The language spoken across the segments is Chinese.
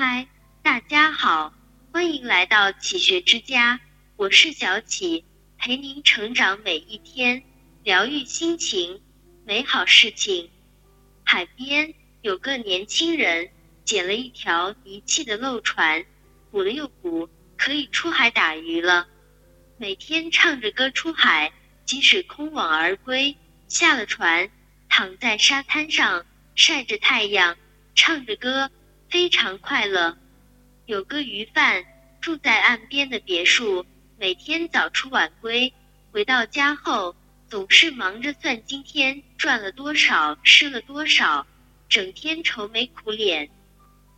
嗨，大家好，欢迎来到启学之家，我是小启，陪您成长每一天，疗愈心情，美好事情。海边有个年轻人捡了一条遗弃的漏船，补了又补，可以出海打鱼了。每天唱着歌出海，即使空网而归，下了船，躺在沙滩上晒着太阳，唱着歌。非常快乐。有个鱼贩住在岸边的别墅，每天早出晚归，回到家后总是忙着算今天赚了多少，吃了多少，整天愁眉苦脸。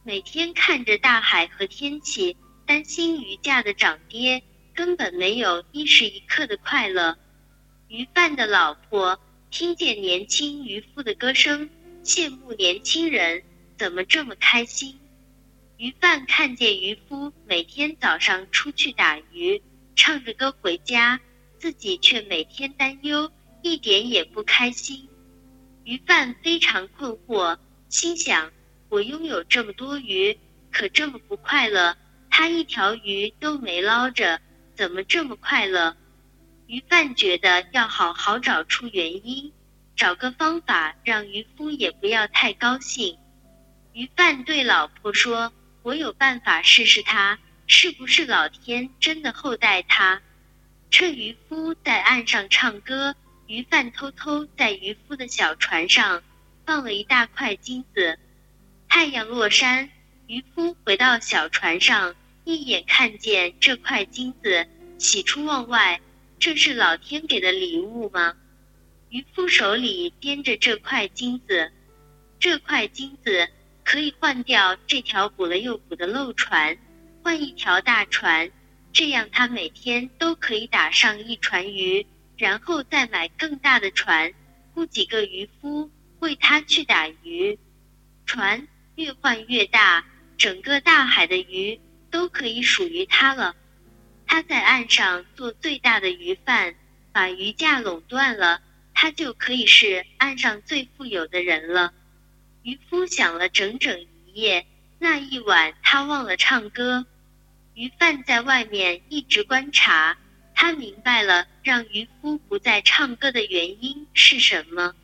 每天看着大海和天气，担心鱼价的涨跌，根本没有一时一刻的快乐。鱼贩的老婆听见年轻渔夫的歌声，羡慕年轻人。怎么这么开心？鱼贩看见渔夫每天早上出去打鱼，唱着歌回家，自己却每天担忧，一点也不开心。鱼贩非常困惑，心想：我拥有这么多鱼，可这么不快乐。他一条鱼都没捞着，怎么这么快乐？鱼贩觉得要好好找出原因，找个方法让渔夫也不要太高兴。鱼贩对老婆说：“我有办法试试他是不是老天真的厚待他。”趁渔夫在岸上唱歌，鱼贩偷偷在渔夫的小船上放了一大块金子。太阳落山，渔夫回到小船上，一眼看见这块金子，喜出望外。这是老天给的礼物吗？渔夫手里掂着这块金子，这块金子。可以换掉这条补了又补的漏船，换一条大船，这样他每天都可以打上一船鱼，然后再买更大的船，雇几个渔夫为他去打鱼。船越换越大，整个大海的鱼都可以属于他了。他在岸上做最大的鱼贩，把鱼价垄断了，他就可以是岸上最富有的人了。渔夫想了整整一夜，那一晚他忘了唱歌。鱼贩在外面一直观察，他明白了让渔夫不再唱歌的原因是什么。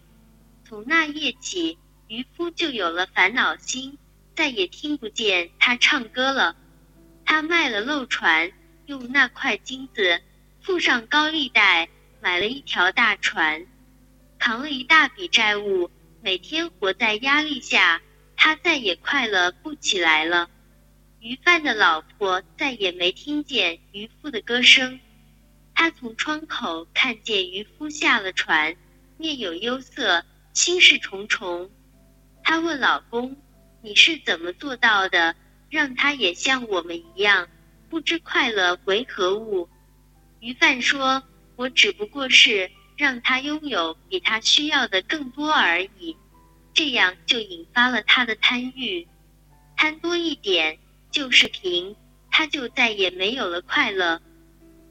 从那夜起，渔夫就有了烦恼心，再也听不见他唱歌了。他卖了漏船，用那块金子付上高利贷，买了一条大船，扛了一大笔债务。每天活在压力下，他再也快乐不起来了。鱼贩的老婆再也没听见渔夫的歌声。他从窗口看见渔夫下了船，面有忧色，心事重重。他问老公：“你是怎么做到的，让他也像我们一样，不知快乐为何物？”鱼贩说：“我只不过是……”让他拥有比他需要的更多而已，这样就引发了他的贪欲，贪多一点就是贫，他就再也没有了快乐。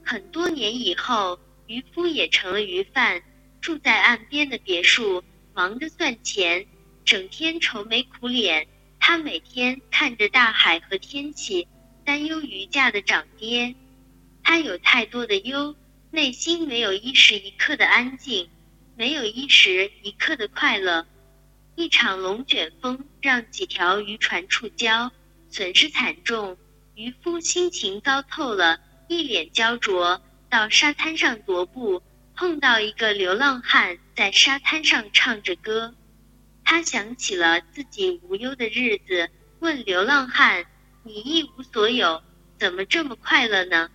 很多年以后，渔夫也成了鱼贩，住在岸边的别墅，忙着算钱，整天愁眉苦脸。他每天看着大海和天气，担忧鱼价的涨跌。他有太多的忧。内心没有一时一刻的安静，没有一时一刻的快乐。一场龙卷风让几条渔船触礁，损失惨重。渔夫心情糟透了，一脸焦灼，到沙滩上踱步，碰到一个流浪汉在沙滩上唱着歌。他想起了自己无忧的日子，问流浪汉：“你一无所有，怎么这么快乐呢？”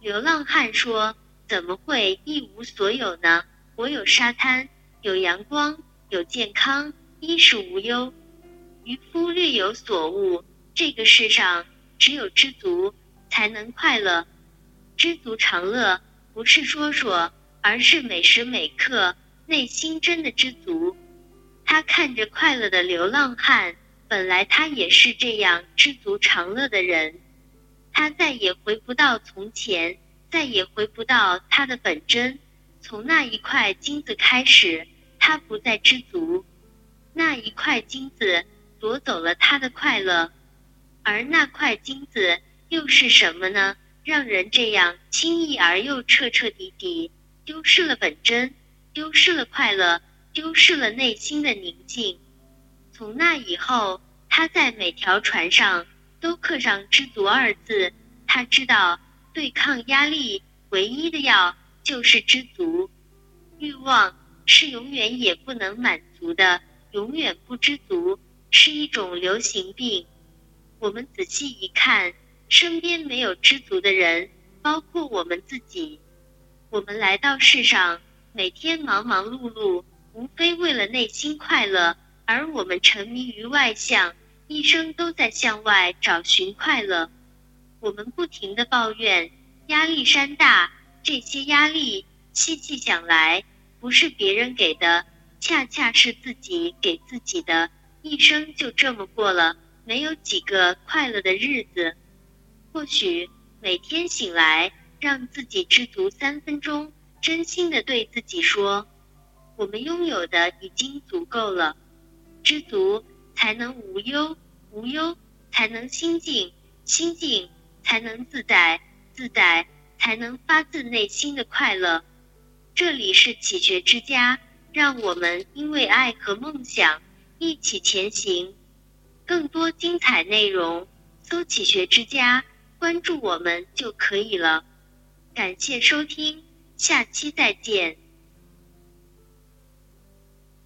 流浪汉说。怎么会一无所有呢？我有沙滩，有阳光，有健康，衣食无忧。渔夫略有所悟，这个世上只有知足才能快乐。知足常乐，不是说说，而是每时每刻内心真的知足。他看着快乐的流浪汉，本来他也是这样知足常乐的人，他再也回不到从前。再也回不到他的本真。从那一块金子开始，他不再知足。那一块金子夺走了他的快乐。而那块金子又是什么呢？让人这样轻易而又彻彻底底丢失了本真，丢失了快乐，丢失了内心的宁静。从那以后，他在每条船上都刻上“知足”二字。他知道，对抗压力唯一的药就是知足。欲望是永远也不能满足的，永远不知足是一种流行病。我们仔细一看，身边没有知足的人，包括我们自己。我们来到世上，每天忙忙碌碌，无非为了内心快乐。而我们沉迷于外向，一生都在向外找寻快乐。我们不停的抱怨压力山大，这些压力细细想来，不是别人给的，恰恰是自己给自己的。一生就这么过了，没有几个快乐的日子。或许每天醒来，让自己知足三分钟，真心的对自己说：我们拥有的已经足够了。知足才能无忧，无忧才能心静，心静才能自在，自在才能发自内心的快乐。这里是启学之家，让我们因为爱和梦想一起前行。更多精彩内容，搜“启学之家”，关注我们就可以了。感谢收听，下期再见。